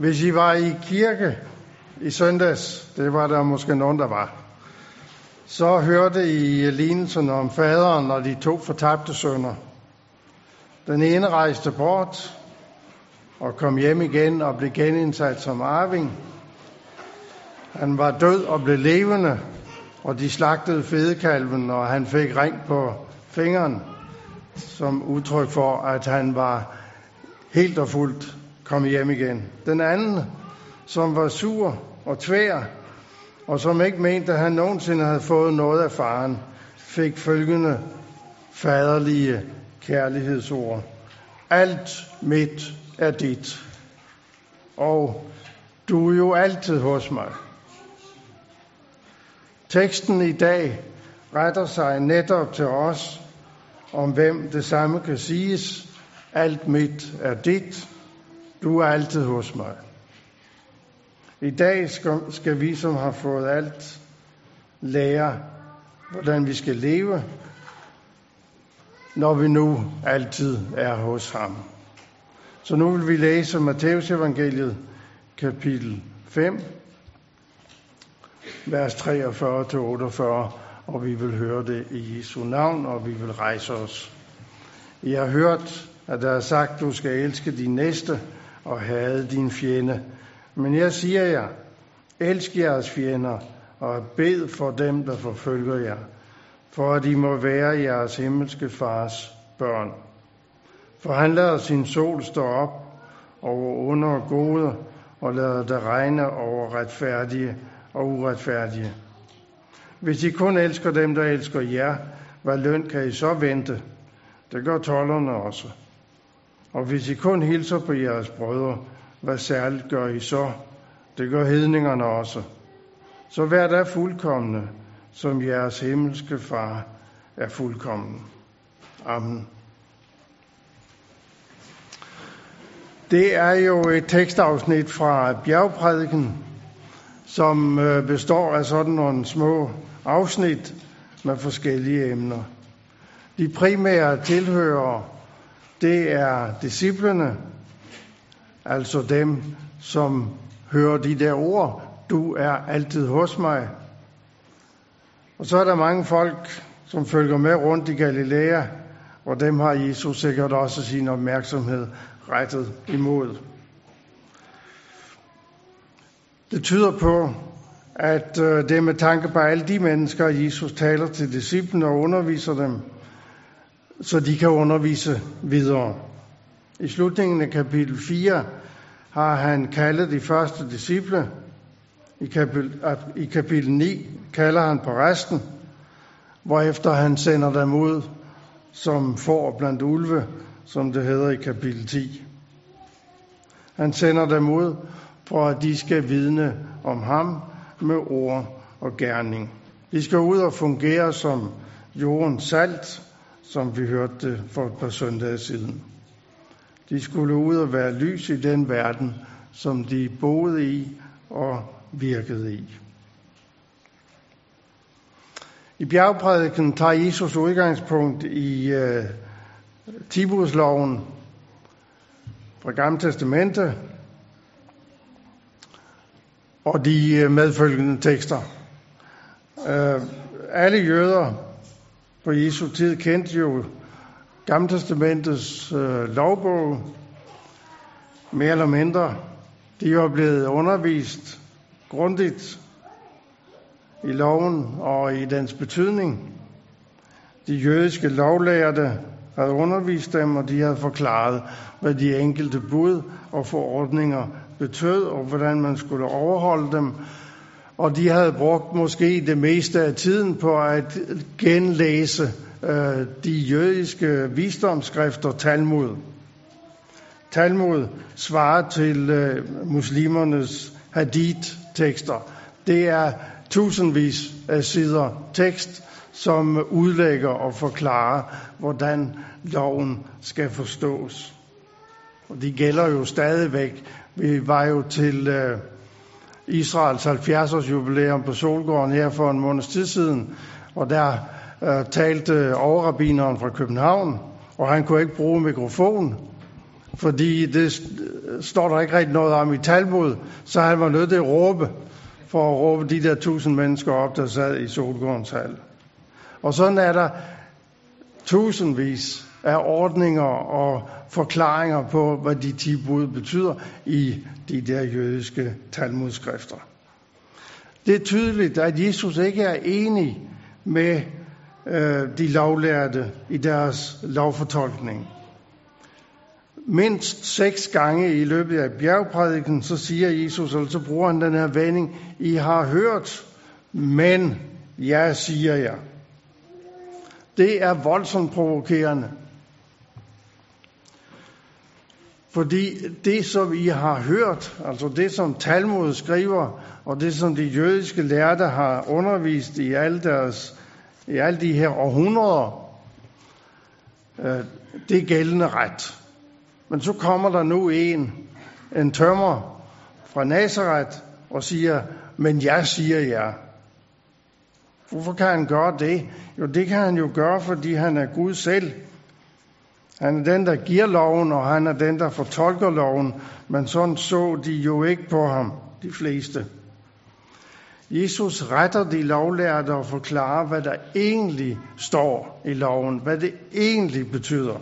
Hvis I var i kirke i søndags, det var der måske nogen, der var, så hørte I lignelsen om faderen og de to fortabte sønner. Den ene rejste bort og kom hjem igen og blev genindsat som arving. Han var død og blev levende, og de slagtede fedekalven, og han fik ring på fingeren, som udtryk for, at han var helt og fuldt kom hjem igen. Den anden, som var sur og tvær, og som ikke mente, at han nogensinde havde fået noget af faren, fik følgende faderlige kærlighedsord. Alt mit er dit, og du er jo altid hos mig. Teksten i dag retter sig netop til os, om hvem det samme kan siges. Alt mit er dit, du er altid hos mig. I dag skal, skal vi, som har fået alt, lære, hvordan vi skal leve, når vi nu altid er hos ham. Så nu vil vi læse Matteus evangeliet, kapitel 5, vers 43-48, og vi vil høre det i Jesu navn, og vi vil rejse os. I har hørt, at der er sagt, du skal elske din næste og hade din fjende. Men jeg siger jer, elsk jeres fjender, og bed for dem, der forfølger jer, for at I må være jeres himmelske fars børn. For han lader sin sol stå op over under og gode, og lader det regne over retfærdige og uretfærdige. Hvis I kun elsker dem, der elsker jer, hvad løn kan I så vente? Det gør tollerne også. Og hvis I kun hilser på jeres brødre, hvad særligt gør I så? Det gør hedningerne også. Så vær da fuldkommende, som jeres himmelske far er fuldkommen. Amen. Det er jo et tekstafsnit fra bjergprædiken, som øh, består af sådan nogle små afsnit med forskellige emner. De primære tilhører, det er disciplene, altså dem, som hører de der ord, du er altid hos mig. Og så er der mange folk, som følger med rundt i Galilea, og dem har Jesus sikkert også sin opmærksomhed rettet imod. Det tyder på, at øh, det er med tanke på alle de mennesker, Jesus taler til disciplene og underviser dem, så de kan undervise videre. I slutningen af kapitel 4 har han kaldet de første disciple. I kapitel, I kapitel 9 kalder han på resten, hvorefter han sender dem ud som får blandt ulve, som det hedder i kapitel 10. Han sender dem ud for at de skal vidne om ham med ord og gerning. De skal ud og fungere som jordens salt, som vi hørte for et par søndage siden. De skulle ud og være lys i den verden, som de boede i og virkede i. I bjergprædiken tager Jesus udgangspunkt i uh, Tibursloven fra Gamle Testamente, og de øh, medfølgende tekster. Øh, alle jøder på Jesu tid kendte jo Gammeltestamentets øh, lovbog, mere eller mindre. De var blevet undervist grundigt i loven og i dens betydning. De jødiske lovlærte havde undervist dem, og de havde forklaret, hvad de enkelte bud og forordninger betød, og hvordan man skulle overholde dem. Og de havde brugt måske det meste af tiden på at genlæse øh, de jødiske visdomsskrifter Talmud. Talmud svarer til øh, muslimernes hadith-tekster. Det er tusindvis af sider tekst, som udlægger og forklarer, hvordan loven skal forstås. Og de gælder jo stadigvæk vi var jo til øh, Israels 70-års jubilæum på Solgården her for en måneds tid siden, og der øh, talte overrabineren fra København, og han kunne ikke bruge mikrofon, fordi det står der ikke rigtig noget om i Talmud, så han var nødt til at råbe, for at råbe de der tusind mennesker op, der sad i Solgårdens hal. Og sådan er der tusindvis af ordninger og forklaringer på, hvad de ti bud betyder i de der jødiske talmudskrifter. Det er tydeligt, at Jesus ikke er enig med øh, de lovlærte i deres lovfortolkning. Mindst seks gange i løbet af bjergprædiken, så siger Jesus, og så bruger han den her vending, I har hørt, men jeg siger jer. Det er voldsomt provokerende. Fordi det, som I har hørt, altså det, som Talmud skriver, og det, som de jødiske lærte har undervist i alle, deres, i alle de her århundreder, øh, det er gældende ret. Men så kommer der nu en, en tømmer fra Nazareth, og siger, men jeg siger jer. Hvorfor kan han gøre det? Jo, det kan han jo gøre, fordi han er Gud selv. Han er den, der giver loven, og han er den, der fortolker loven. Men sådan så de jo ikke på ham, de fleste. Jesus retter de lovlærte og forklarer, hvad der egentlig står i loven, hvad det egentlig betyder.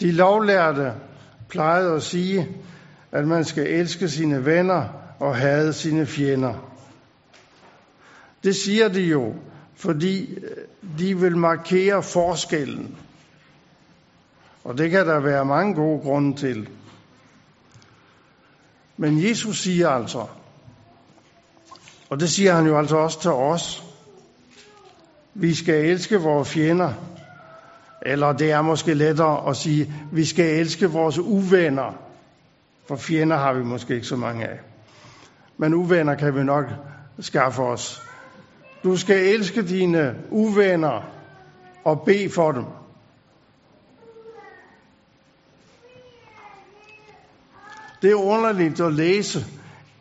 De lovlærte plejede at sige, at man skal elske sine venner og hade sine fjender. Det siger de jo, fordi øh, de vil markere forskellen. Og det kan der være mange gode grunde til. Men Jesus siger altså, og det siger han jo altså også til os, vi skal elske vores fjender, eller det er måske lettere at sige, vi skal elske vores uvenner, for fjender har vi måske ikke så mange af. Men uvenner kan vi nok skaffe os. Du skal elske dine uvenner og bede for dem. Det er underligt at læse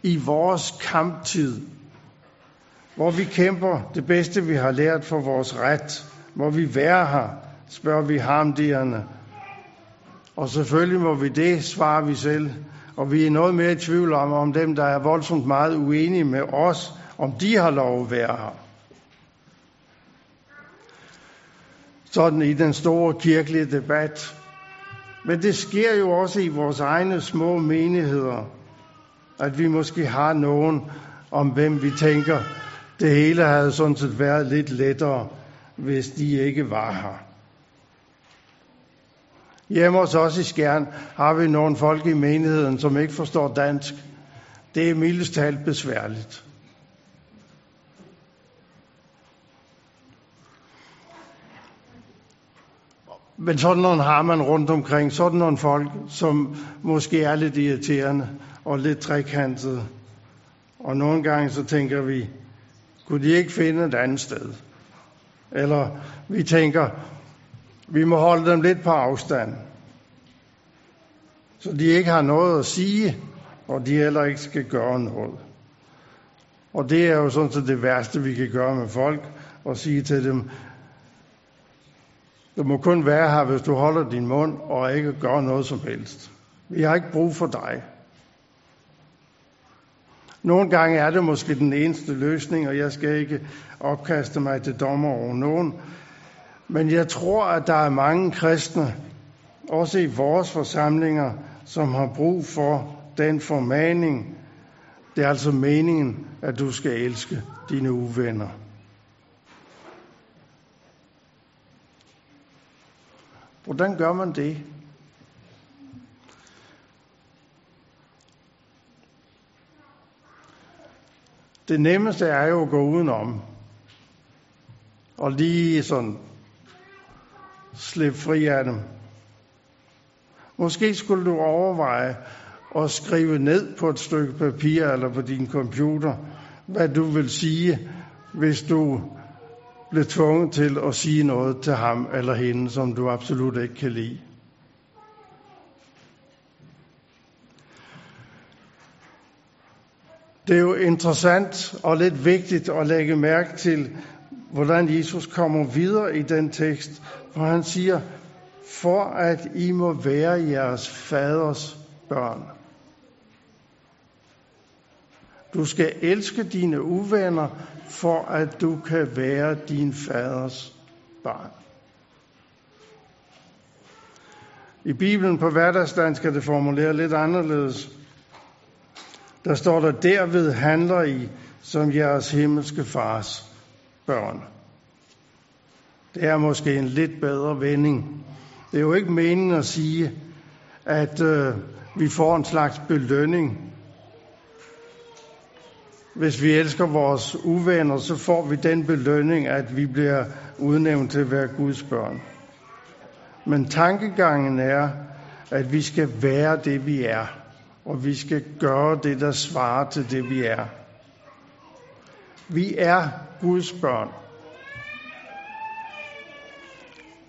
i vores kamptid, hvor vi kæmper det bedste, vi har lært for vores ret, hvor vi være her, spørger vi hamdierne. Og selvfølgelig må vi det, svarer vi selv. Og vi er noget mere i tvivl om, om dem, der er voldsomt meget uenige med os, om de har lov at være her. Sådan i den store kirkelige debat. Men det sker jo også i vores egne små menigheder, at vi måske har nogen, om hvem vi tænker, det hele havde sådan set været lidt lettere, hvis de ikke var her. Hjemme hos os i Skjern har vi nogle folk i menigheden, som ikke forstår dansk. Det er mildest talt besværligt. Men sådan nogle har man rundt omkring. Sådan nogle folk, som måske er lidt irriterende og lidt trekantede. Og nogle gange så tænker vi, kunne de ikke finde et andet sted? Eller vi tænker, vi må holde dem lidt på afstand. Så de ikke har noget at sige, og de heller ikke skal gøre noget. Og det er jo sådan set det værste, vi kan gøre med folk, og sige til dem, du må kun være her, hvis du holder din mund og ikke gør noget som helst. Vi har ikke brug for dig. Nogle gange er det måske den eneste løsning, og jeg skal ikke opkaste mig til dommer over nogen. Men jeg tror, at der er mange kristne, også i vores forsamlinger, som har brug for den formaning. Det er altså meningen, at du skal elske dine uvenner. Hvordan gør man det? Det nemmeste er jo at gå udenom. Og lige sådan slippe fri af dem. Måske skulle du overveje at skrive ned på et stykke papir eller på din computer, hvad du vil sige, hvis du blev tvunget til at sige noget til ham eller hende, som du absolut ikke kan lide. Det er jo interessant og lidt vigtigt at lægge mærke til, hvordan Jesus kommer videre i den tekst, hvor han siger, for at I må være jeres faders børn. Du skal elske dine uvenner, for at du kan være din faders barn. I Bibelen på hverdagsdansk er det formuleret lidt anderledes. Der står der, derved handler I som jeres himmelske fars børn. Det er måske en lidt bedre vending. Det er jo ikke meningen at sige, at øh, vi får en slags belønning. Hvis vi elsker vores uvenner, så får vi den belønning, at vi bliver udnævnt til at være Guds børn. Men tankegangen er, at vi skal være det, vi er, og vi skal gøre det, der svarer til det, vi er. Vi er Guds børn.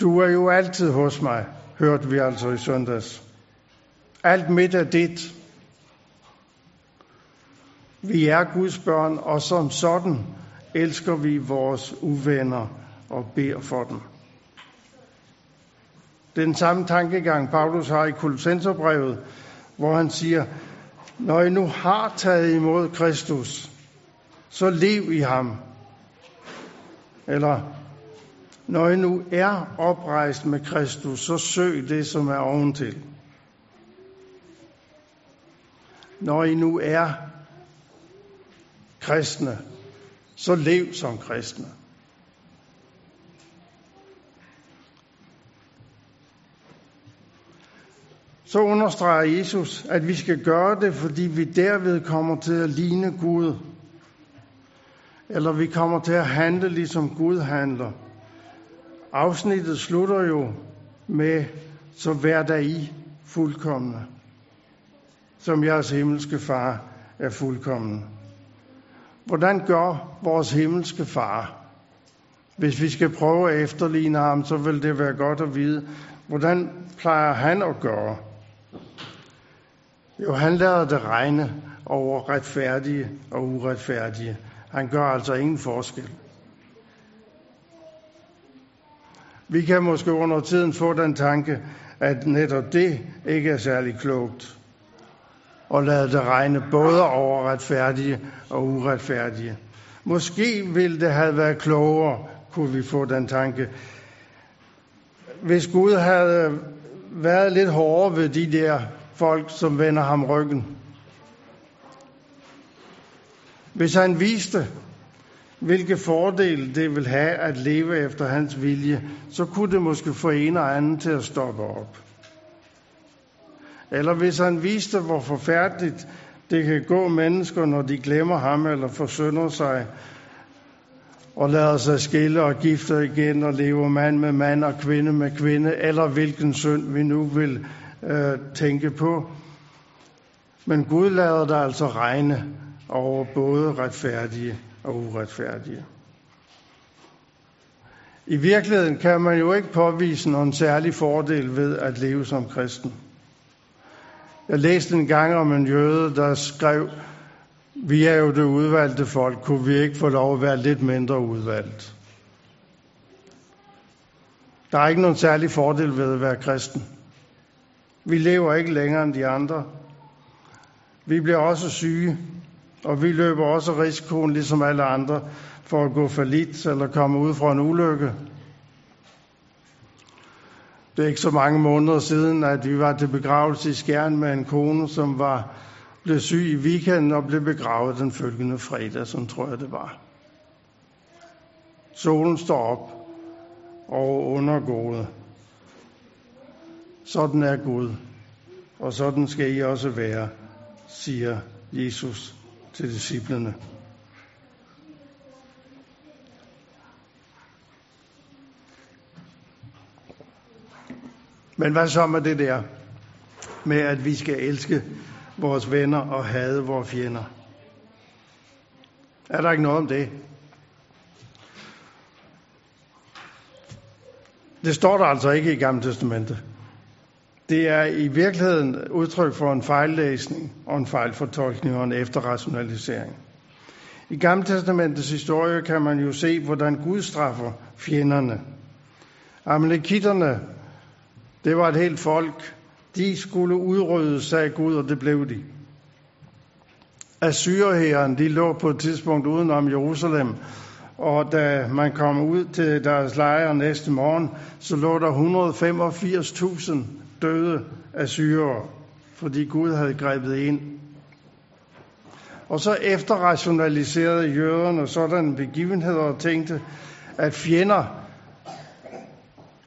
Du er jo altid hos mig, hørte vi altså i søndags. Alt mit er dit. Vi er Guds børn, og som sådan elsker vi vores uvenner og beder for dem. Den samme tankegang, Paulus har i Kolossenserbrevet, hvor han siger, når I nu har taget imod Kristus, så lev i ham. Eller, når I nu er oprejst med Kristus, så søg det, som er oventil. Når I nu er kristne, så lev som kristne. så understreger Jesus, at vi skal gøre det, fordi vi derved kommer til at ligne Gud. Eller vi kommer til at handle, ligesom Gud handler. Afsnittet slutter jo med, så vær der i fuldkommende, som jeres himmelske far er fuldkommen. Hvordan gør vores himmelske far? Hvis vi skal prøve at efterligne ham, så vil det være godt at vide, hvordan plejer han at gøre? Jo, han lader det regne over retfærdige og uretfærdige. Han gør altså ingen forskel. Vi kan måske under tiden få den tanke, at netop det ikke er særlig klogt. Og lade det regne både over retfærdige og uretfærdige. Måske ville det have været klogere, kunne vi få den tanke, hvis Gud havde været lidt hårdere ved de der folk, som vender ham ryggen. Hvis han viste, hvilke fordele det vil have at leve efter hans vilje, så kunne det måske få en og anden til at stoppe op. Eller hvis han viste, hvor forfærdeligt det kan gå mennesker, når de glemmer ham eller forsynder sig, og lader sig skille og gifter igen og lever mand med mand og kvinde med kvinde, eller hvilken synd vi nu vil øh, tænke på. Men Gud lader der altså regne over både retfærdige og uretfærdige. I virkeligheden kan man jo ikke påvise nogen særlig fordel ved at leve som kristen. Jeg læste en gang om en jøde, der skrev, vi er jo det udvalgte folk, kunne vi ikke få lov at være lidt mindre udvalgt? Der er ikke nogen særlig fordel ved at være kristen. Vi lever ikke længere end de andre. Vi bliver også syge, og vi løber også risikoen, ligesom alle andre, for at gå for lidt eller komme ud fra en ulykke. Det er ikke så mange måneder siden, at vi var til begravelse i Skjern med en kone, som var blev syg i weekenden og blev begravet den følgende fredag, som tror jeg det var. Solen står op og undergået. Sådan er Gud, og sådan skal I også være, siger Jesus til disciplene. Men hvad så med det der med, at vi skal elske vores venner og hade vores fjender? Er der ikke noget om det? Det står der altså ikke i Gamle Testamentet. Det er i virkeligheden udtryk for en fejllæsning og en fejlfortolkning og en efterrationalisering. I Gamle Testamentets historie kan man jo se, hvordan Gud straffer fjenderne. Amalekitterne det var et helt folk. De skulle udryddes, sagde Gud, og det blev de. Assyrherren, de lå på et tidspunkt udenom Jerusalem, og da man kom ud til deres lejre næste morgen, så lå der 185.000 døde assyrere, fordi Gud havde grebet ind. Og så efterrationaliserede jøderne sådan begivenheder og tænkte, at fjender,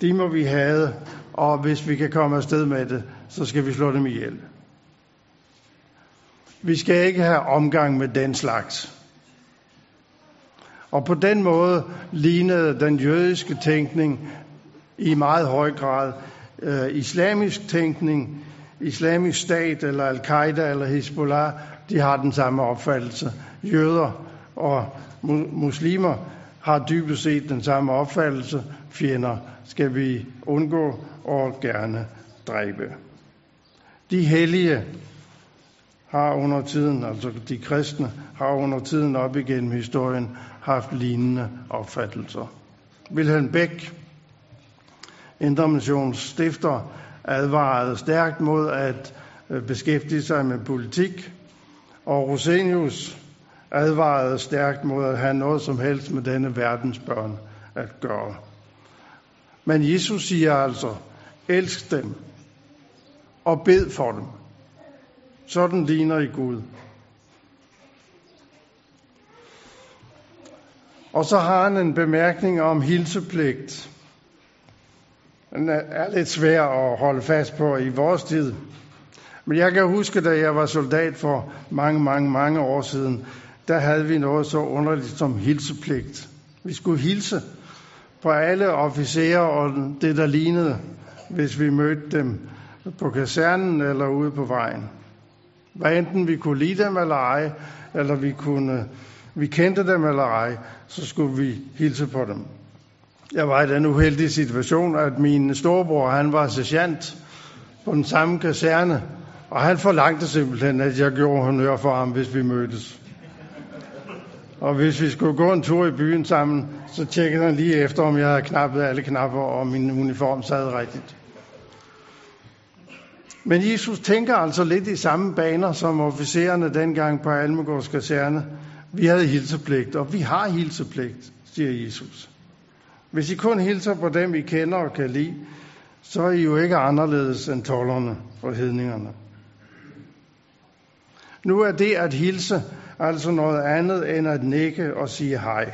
de må vi have, og hvis vi kan komme afsted med det, så skal vi slå dem ihjel. Vi skal ikke have omgang med den slags. Og på den måde lignede den jødiske tænkning i meget høj grad øh, islamisk tænkning, islamisk stat eller al-Qaida eller Hezbollah, de har den samme opfattelse. Jøder og muslimer har dybest set den samme opfattelse. Fjender skal vi undgå og gerne dræbe. De hellige har under tiden, altså de kristne, har under tiden op igennem historien haft lignende opfattelser. Wilhelm Beck, Indremissions stifter, advarede stærkt mod at øh, beskæftige sig med politik, og Rosenius advarede stærkt mod at have noget som helst med denne verdens børn at gøre. Men Jesus siger altså, elsk dem og bed for dem. Sådan ligner I Gud. Og så har han en bemærkning om hilsepligt. Den er lidt svær at holde fast på i vores tid. Men jeg kan huske, da jeg var soldat for mange, mange, mange år siden, der havde vi noget så underligt som hilsepligt. Vi skulle hilse på alle officerer og det, der lignede, hvis vi mødte dem på kasernen eller ude på vejen. Hvad enten vi kunne lide dem eller ej, eller vi, kunne, vi kendte dem eller ej, så skulle vi hilse på dem. Jeg var i den uheldige situation, at min storebror, han var sergeant på den samme kaserne, og han forlangte simpelthen, at jeg gjorde honør for ham, hvis vi mødtes. Og hvis vi skulle gå en tur i byen sammen, så tjekkede han lige efter, om jeg havde knappet alle knapper, og min uniform sad rigtigt. Men Jesus tænker altså lidt i samme baner som officererne dengang på Almegårds kaserne. Vi havde hilsepligt, og vi har hilsepligt, siger Jesus. Hvis I kun hilser på dem, I kender og kan lide, så er I jo ikke anderledes end tollerne og hedningerne. Nu er det at hilse altså noget andet end at nikke og sige hej.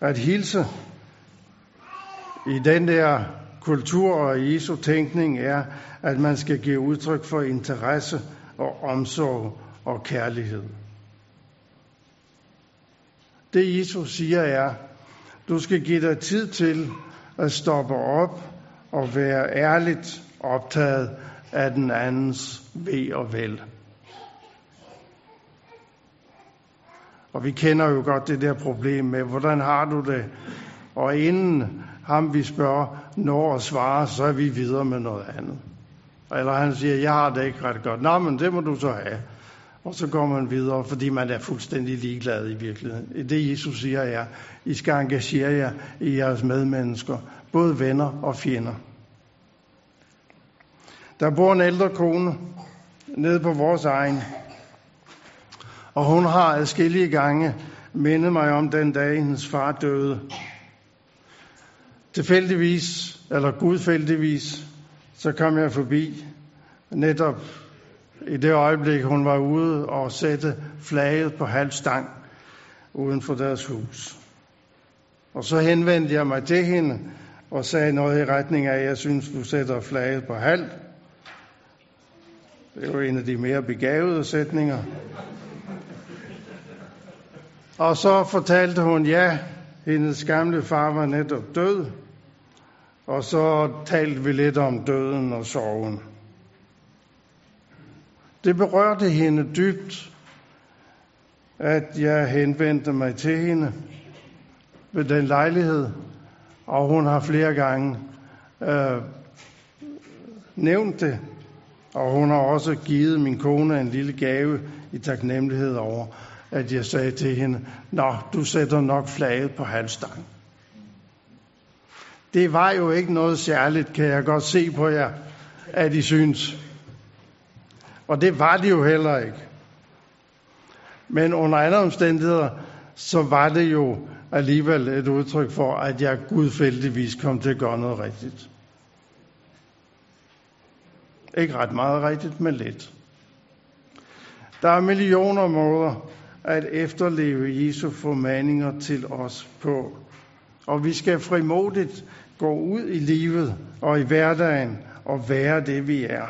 At hilse i den der kultur og Jesu tænkning er, at man skal give udtryk for interesse og omsorg og kærlighed. Det Jesus siger er, du skal give dig tid til at stoppe op og være ærligt optaget af den andens ved og vel. Og vi kender jo godt det der problem med, hvordan har du det? Og inden ham vi spørger når at svare, så er vi videre med noget andet. Eller han siger, jeg har det ikke ret godt. Nå, men det må du så have. Og så går man videre, fordi man er fuldstændig ligeglad i virkeligheden. Det Jesus siger er, I skal engagere jer i jeres medmennesker, både venner og fjender. Der bor en ældre kone nede på vores egen, og hun har adskillige gange mindet mig om den dag, hendes far døde. Tilfældigvis, eller gudfældigvis, så kom jeg forbi netop i det øjeblik, hun var ude og sætte flaget på halv stang uden for deres hus. Og så henvendte jeg mig til hende og sagde noget i retning af, jeg synes, du sætter flaget på halv. Det var en af de mere begavede sætninger. Og så fortalte hun, ja, hendes gamle far var netop død. Og så talte vi lidt om døden og sorgen. Det berørte hende dybt, at jeg henvendte mig til hende ved den lejlighed, og hun har flere gange øh, nævnt det, og hun har også givet min kone en lille gave i taknemmelighed over, at jeg sagde til hende, Nå, du sætter nok flaget på halvstang. Det var jo ikke noget særligt, kan jeg godt se på jer, at I synes. Og det var det jo heller ikke. Men under andre omstændigheder, så var det jo alligevel et udtryk for, at jeg gudfældigvis kom til at gøre noget rigtigt. Ikke ret meget rigtigt, men lidt. Der er millioner måder at efterleve Jesu formaninger til os på. Og vi skal frimodigt gå ud i livet og i hverdagen og være det, vi er.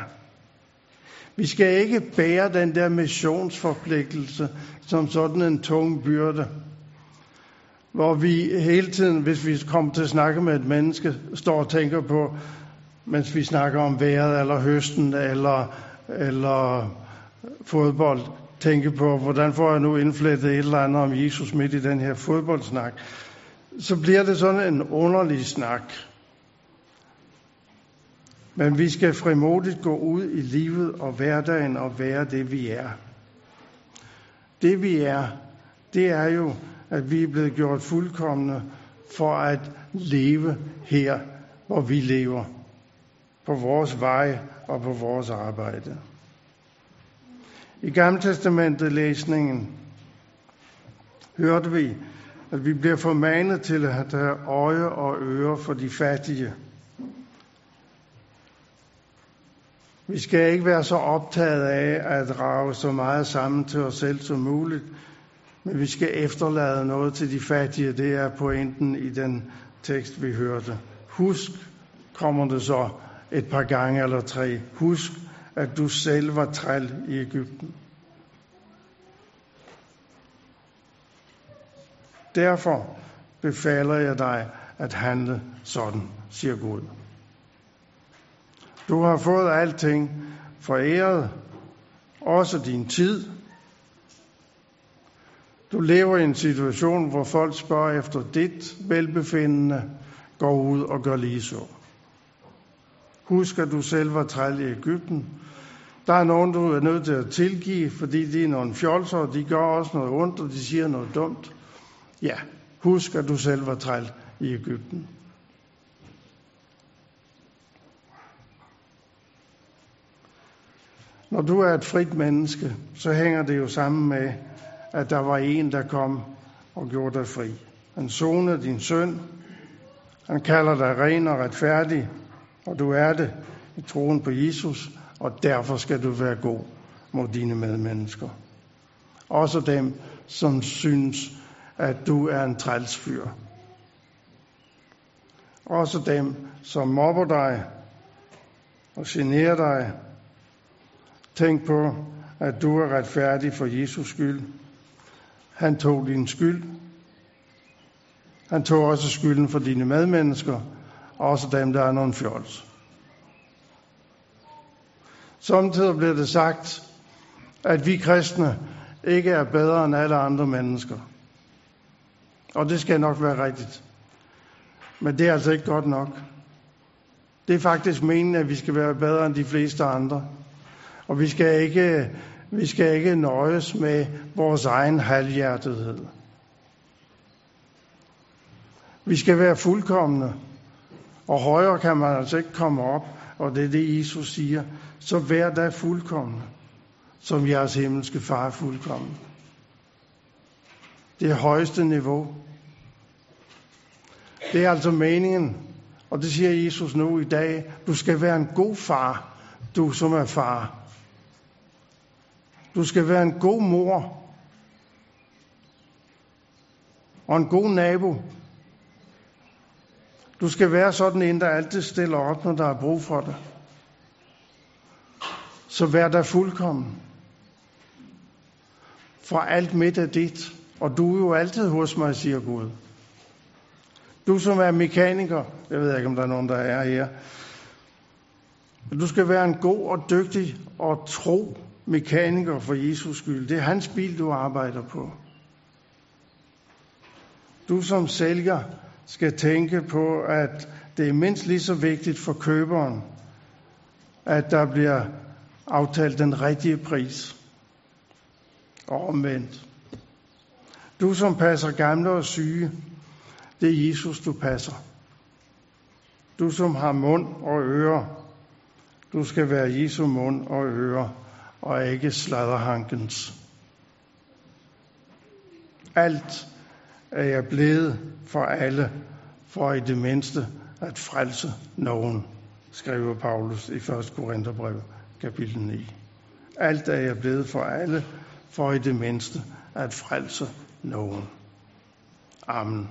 Vi skal ikke bære den der missionsforpligtelse som sådan en tung byrde, hvor vi hele tiden, hvis vi kommer til at snakke med et menneske, står og tænker på, mens vi snakker om vejret, eller høsten, eller, eller fodbold, tænke på, hvordan får jeg nu indflettet et eller andet om Jesus midt i den her fodboldsnak, så bliver det sådan en underlig snak. Men vi skal frimodigt gå ud i livet og hverdagen og være det, vi er. Det vi er, det er jo, at vi er blevet gjort fuldkommende for at leve her, hvor vi lever. På vores vej og på vores arbejde. I Gamle Testamentet læsningen hørte vi, at vi bliver formanet til at have øje og øre for de fattige – Vi skal ikke være så optaget af at rave så meget sammen til os selv som muligt, men vi skal efterlade noget til de fattige. Det er pointen i den tekst, vi hørte. Husk, kommer det så et par gange eller tre. Husk, at du selv var træl i Ægypten. Derfor befaler jeg dig at handle sådan, siger Gud. Du har fået alting foræret, også din tid. Du lever i en situation, hvor folk spørger efter dit velbefindende, går ud og gør lige så. Husk, at du selv var træl i Ægypten. Der er nogen, du er nødt til at tilgive, fordi de er nogle fjolser, og de gør også noget ondt, og de siger noget dumt. Ja, husk, at du selv var træl i Ægypten. Når du er et frit menneske, så hænger det jo sammen med, at der var en, der kom og gjorde dig fri. Han sonede din søn. Han kalder dig ren og retfærdig, og du er det i troen på Jesus, og derfor skal du være god mod dine medmennesker. Også dem, som synes, at du er en trælsfyr. Også dem, som mobber dig og generer dig Tænk på, at du er retfærdig for Jesus skyld. Han tog din skyld. Han tog også skylden for dine medmennesker, også dem, der er nogen fjols. Samtidig bliver det sagt, at vi kristne ikke er bedre end alle andre mennesker. Og det skal nok være rigtigt. Men det er altså ikke godt nok. Det er faktisk meningen, at vi skal være bedre end de fleste andre. Og vi skal ikke, vi skal ikke nøjes med vores egen halvhjertethed. Vi skal være fuldkommende. Og højere kan man altså ikke komme op, og det er det, Jesus siger. Så vær da fuldkommen, som jeres himmelske far er fuldkommen. Det er højeste niveau. Det er altså meningen, og det siger Jesus nu i dag. Du skal være en god far, du som er far. Du skal være en god mor og en god nabo. Du skal være sådan en, der altid stiller op, når der er brug for dig. Så vær der fuldkommen. For alt midt er dit, og du er jo altid hos mig, siger Gud. Du som er mekaniker, jeg ved ikke, om der er nogen, der er her, du skal være en god og dygtig og tro mekaniker for Jesus skyld. Det er hans bil, du arbejder på. Du som sælger skal tænke på, at det er mindst lige så vigtigt for køberen, at der bliver aftalt den rigtige pris. Og omvendt. Du som passer gamle og syge, det er Jesus, du passer. du som har mund og ører, du skal være Jesu mund og ører, og ikke sladderhankens. Alt er jeg blevet for alle, for i det mindste at frelse nogen, skriver Paulus i 1. Korintherbrevet kapitel 9. Alt er jeg blevet for alle, for i det mindste at frelse nogen. Amen.